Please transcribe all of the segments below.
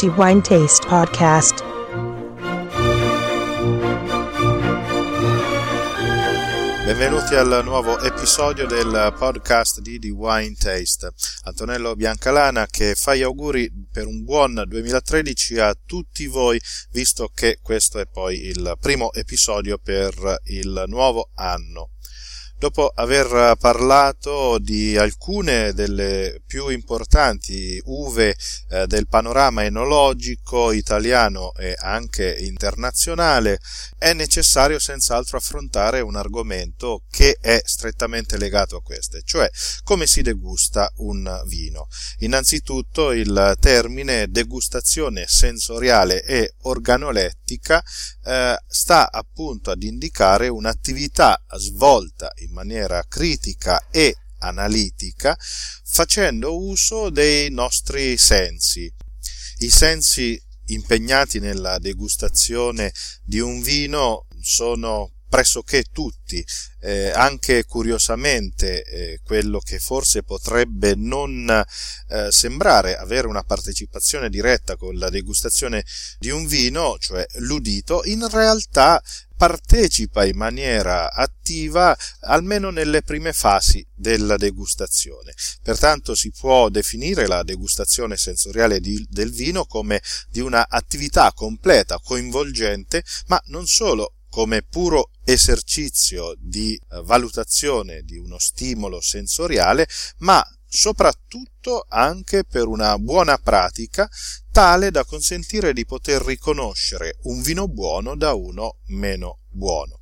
The Wine Taste Podcast. Benvenuti al nuovo episodio del podcast di The Wine Taste. Antonello Biancalana che fa gli auguri per un buon 2013 a tutti voi, visto che questo è poi il primo episodio per il nuovo anno. Dopo aver parlato di alcune delle più importanti uve eh, del panorama enologico italiano e anche internazionale, è necessario senz'altro affrontare un argomento che è strettamente legato a queste, cioè come si degusta un vino. Innanzitutto il termine degustazione sensoriale e organolettica eh, sta appunto ad indicare un'attività svolta in maniera critica e analitica facendo uso dei nostri sensi. I sensi impegnati nella degustazione di un vino sono pressoché tutti, eh, anche curiosamente eh, quello che forse potrebbe non eh, sembrare avere una partecipazione diretta con la degustazione di un vino, cioè l'udito, in realtà partecipa in maniera attiva almeno nelle prime fasi della degustazione. Pertanto si può definire la degustazione sensoriale di, del vino come di una attività completa, coinvolgente, ma non solo come puro esercizio di eh, valutazione di uno stimolo sensoriale, ma soprattutto anche per una buona pratica tale da consentire di poter riconoscere un vino buono da uno meno buono.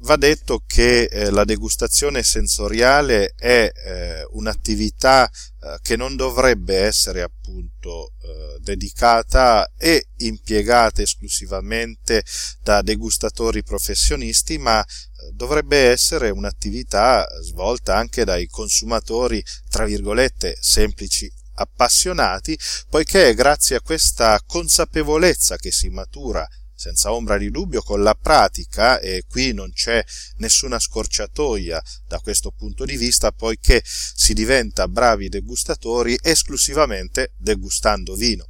Va detto che eh, la degustazione sensoriale è eh, un'attività eh, che non dovrebbe essere appunto eh, dedicata e impiegata esclusivamente da degustatori professionisti, ma eh, dovrebbe essere un'attività svolta anche dai consumatori, tra virgolette, semplici appassionati, poiché è grazie a questa consapevolezza che si matura senza ombra di dubbio con la pratica e qui non c'è nessuna scorciatoia da questo punto di vista poiché si diventa bravi degustatori esclusivamente degustando vino.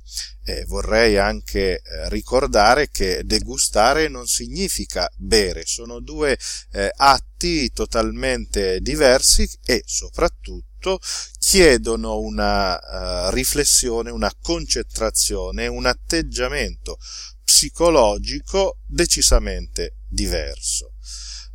E vorrei anche eh, ricordare che degustare non significa bere, sono due eh, atti totalmente diversi e soprattutto chiedono una uh, riflessione, una concentrazione, un atteggiamento psicologico decisamente diverso.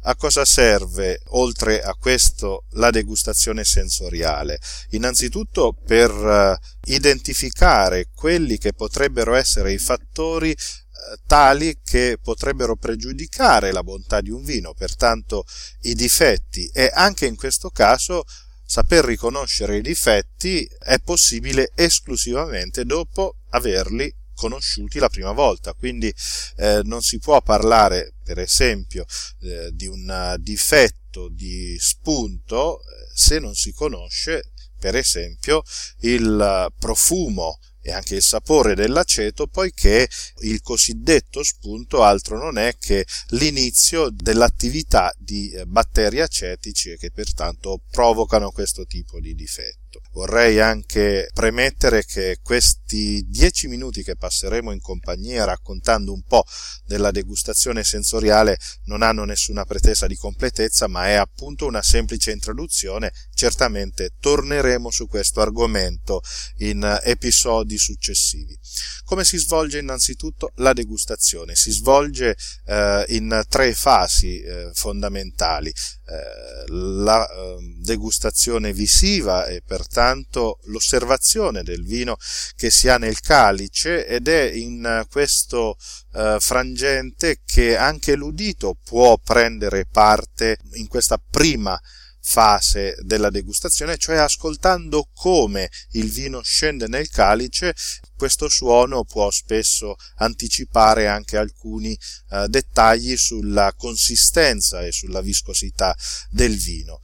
A cosa serve, oltre a questo, la degustazione sensoriale? Innanzitutto per uh, identificare quelli che potrebbero essere i fattori uh, tali che potrebbero pregiudicare la bontà di un vino, pertanto i difetti e anche in questo caso saper riconoscere i difetti è possibile esclusivamente dopo averli conosciuti la prima volta, quindi eh, non si può parlare, per esempio, eh, di un difetto di spunto eh, se non si conosce, per esempio, il profumo e anche il sapore dell'aceto, poiché il cosiddetto spunto altro non è che l'inizio dell'attività di eh, batteri acetici e che pertanto provocano questo tipo di difetto. Vorrei anche premettere che questi dieci minuti che passeremo in compagnia raccontando un po' della degustazione sensoriale non hanno nessuna pretesa di completezza, ma è appunto una semplice introduzione. Certamente torneremo su questo argomento in episodi successivi. Come si svolge innanzitutto la degustazione? Si svolge eh, in tre fasi eh, fondamentali. Eh, la ehm, degustazione visiva e pertanto l'osservazione del vino che si ha nel calice ed è in questo eh, frangente che anche l'udito può prendere parte in questa prima fase della degustazione, cioè ascoltando come il vino scende nel calice, questo suono può spesso anticipare anche alcuni eh, dettagli sulla consistenza e sulla viscosità del vino.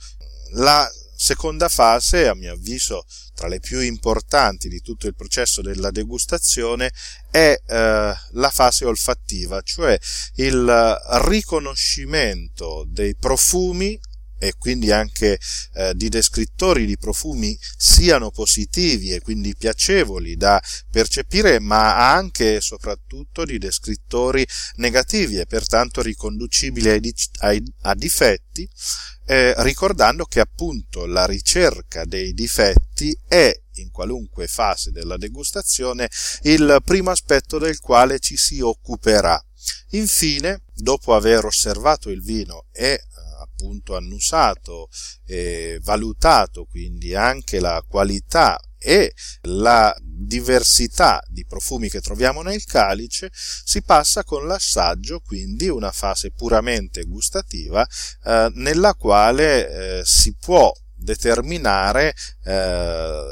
La seconda fase, a mio avviso, tra le più importanti di tutto il processo della degustazione è eh, la fase olfattiva, cioè il riconoscimento dei profumi e quindi anche eh, di descrittori di profumi siano positivi e quindi piacevoli da percepire, ma anche e soprattutto di descrittori negativi e pertanto riconducibili ai, ai, a difetti, eh, ricordando che appunto la ricerca dei difetti è in qualunque fase della degustazione il primo aspetto del quale ci si occuperà. Infine, dopo aver osservato il vino e appunto annusato e valutato quindi anche la qualità e la diversità di profumi che troviamo nel calice, si passa con l'assaggio, quindi una fase puramente gustativa, eh, nella quale eh, si può determinare eh,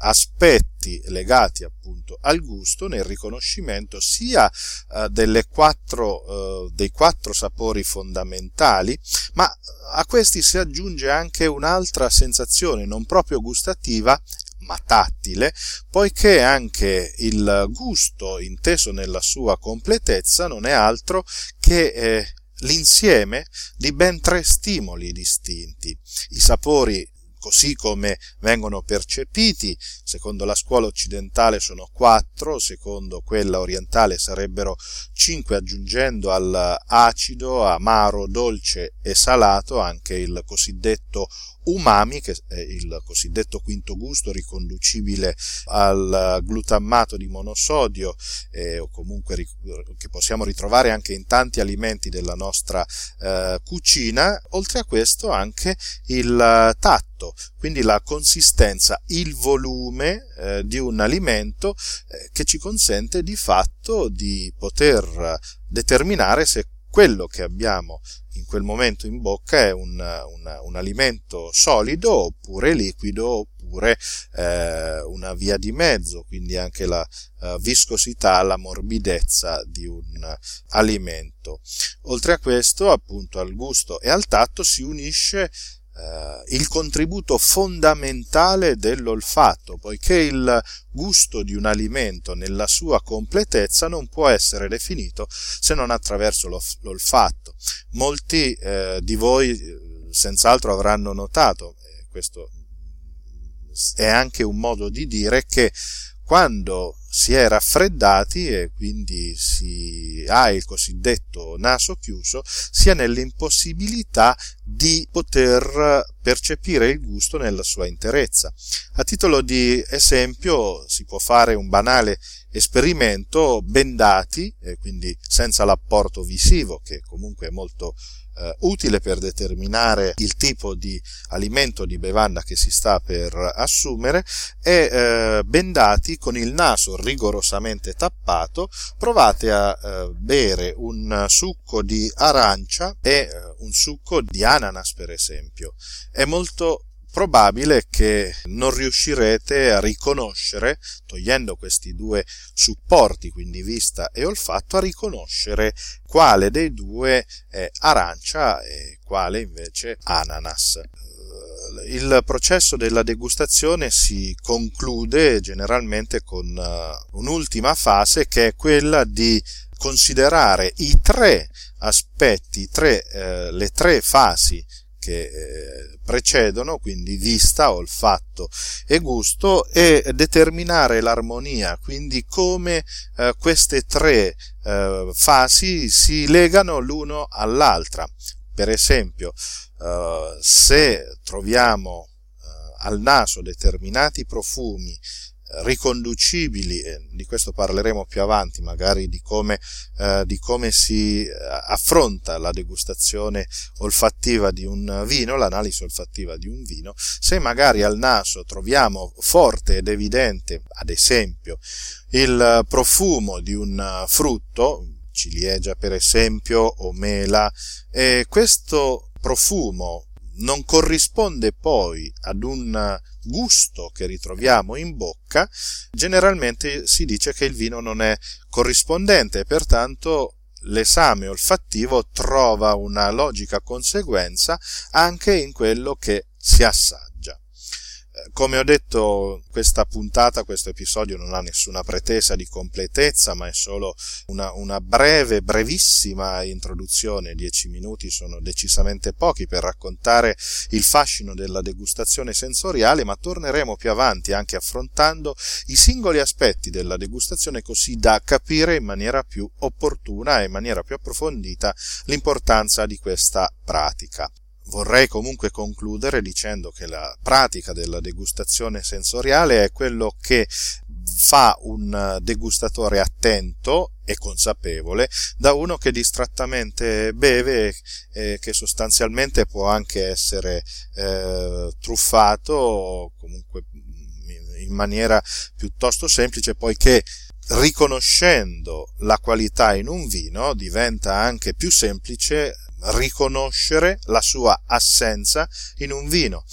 aspetti legati appunto al gusto nel riconoscimento sia eh, quattro, eh, dei quattro sapori fondamentali, ma a questi si aggiunge anche un'altra sensazione non proprio gustativa ma tattile, poiché anche il gusto inteso nella sua completezza non è altro che eh, l'insieme di ben tre stimoli distinti. I sapori così come vengono percepiti, secondo la scuola occidentale sono quattro, secondo quella orientale sarebbero cinque aggiungendo all'acido, amaro, dolce e salato anche il cosiddetto umami, che è il cosiddetto quinto gusto riconducibile al glutammato di monosodio eh, o comunque che possiamo ritrovare anche in tanti alimenti della nostra eh, cucina, oltre a questo anche il tatto, quindi la consistenza, il volume eh, di un alimento eh, che ci consente di fatto di poter determinare se quello che abbiamo in quel momento in bocca è un, un, un alimento solido oppure liquido oppure eh, una via di mezzo, quindi anche la uh, viscosità, la morbidezza di un alimento. Oltre a questo, appunto al gusto e al tatto si unisce eh, il contributo fondamentale dell'olfatto, poiché il gusto di un alimento nella sua completezza non può essere definito se non attraverso l'olfatto. Molti eh, di voi eh, senz'altro avranno notato, questo è anche un modo di dire, che quando si è raffreddati e quindi si ha il cosiddetto naso chiuso, si è nell'impossibilità di poter percepire il gusto nella sua interezza. A titolo di esempio si può fare un banale esperimento bendati, e quindi senza l'apporto visivo, che comunque è molto eh, utile per determinare il tipo di alimento di bevanda che si sta per assumere e eh, bendati con il naso rigorosamente tappato provate a eh, bere un succo di arancia e eh, un succo di ananas per esempio è molto probabile che non riuscirete a riconoscere, togliendo questi due supporti, quindi vista e olfatto, a riconoscere quale dei due è arancia e quale invece ananas. Eh, il processo della degustazione si conclude generalmente con eh, un'ultima fase che è quella di considerare i tre aspetti, tre, eh, le tre fasi che eh, precedono, quindi vista, olfatto e gusto, e determinare l'armonia, quindi come eh, queste tre eh, fasi si legano l'uno all'altra. Per esempio, eh, se troviamo eh, al naso determinati profumi riconducibili, di questo parleremo più avanti, magari di come, eh, di come si eh, affronta la degustazione olfattiva di un vino, l'analisi olfattiva di un vino, se magari al naso troviamo forte ed evidente, ad esempio, il profumo di un frutto, ciliegia per esempio, o mela, e questo profumo non corrisponde poi ad un gusto che ritroviamo in bocca, generalmente si dice che il vino non è corrispondente e pertanto l'esame olfattivo trova una logica conseguenza anche in quello che si assaggia. Come ho detto, questa puntata, questo episodio non ha nessuna pretesa di completezza, ma è solo una, una breve, brevissima introduzione. Dieci minuti sono decisamente pochi per raccontare il fascino della degustazione sensoriale, ma torneremo più avanti anche affrontando i singoli aspetti della degustazione così da capire in maniera più opportuna e in maniera più approfondita l'importanza di questa pratica. Vorrei comunque concludere dicendo che la pratica della degustazione sensoriale è quello che fa un degustatore attento e consapevole da uno che distrattamente beve e che sostanzialmente può anche essere eh, truffato o comunque in maniera piuttosto semplice poiché riconoscendo la qualità in un vino diventa anche più semplice riconoscere la sua assenza in un vino.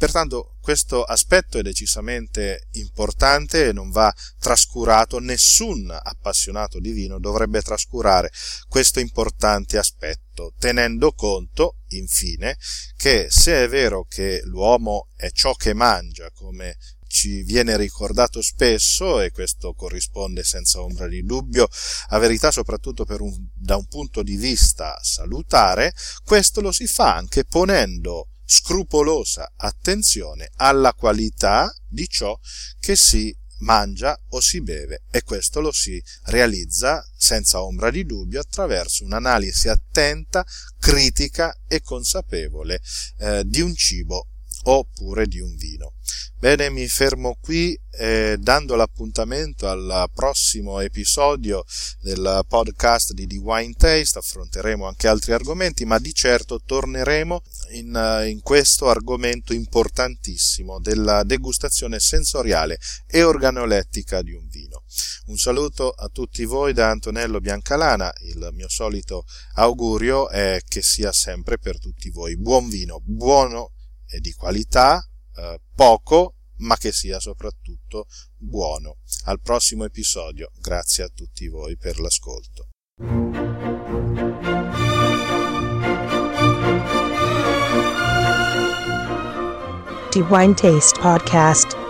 Pertanto questo aspetto è decisamente importante e non va trascurato, nessun appassionato di vino dovrebbe trascurare questo importante aspetto, tenendo conto, infine, che se è vero che l'uomo è ciò che mangia, come ci viene ricordato spesso e questo corrisponde senza ombra di dubbio a verità soprattutto un, da un punto di vista salutare, questo lo si fa anche ponendo scrupolosa attenzione alla qualità di ciò che si mangia o si beve e questo lo si realizza senza ombra di dubbio attraverso un'analisi attenta, critica e consapevole eh, di un cibo oppure di un vino. Bene, mi fermo qui eh, dando l'appuntamento al prossimo episodio del podcast di The Wine Taste, affronteremo anche altri argomenti, ma di certo torneremo in, in questo argomento importantissimo della degustazione sensoriale e organolettica di un vino. Un saluto a tutti voi da Antonello Biancalana, il mio solito augurio è che sia sempre per tutti voi buon vino, buono di qualità, eh, poco, ma che sia soprattutto buono. Al prossimo episodio, grazie a tutti voi per l'ascolto. The Wine Taste Podcast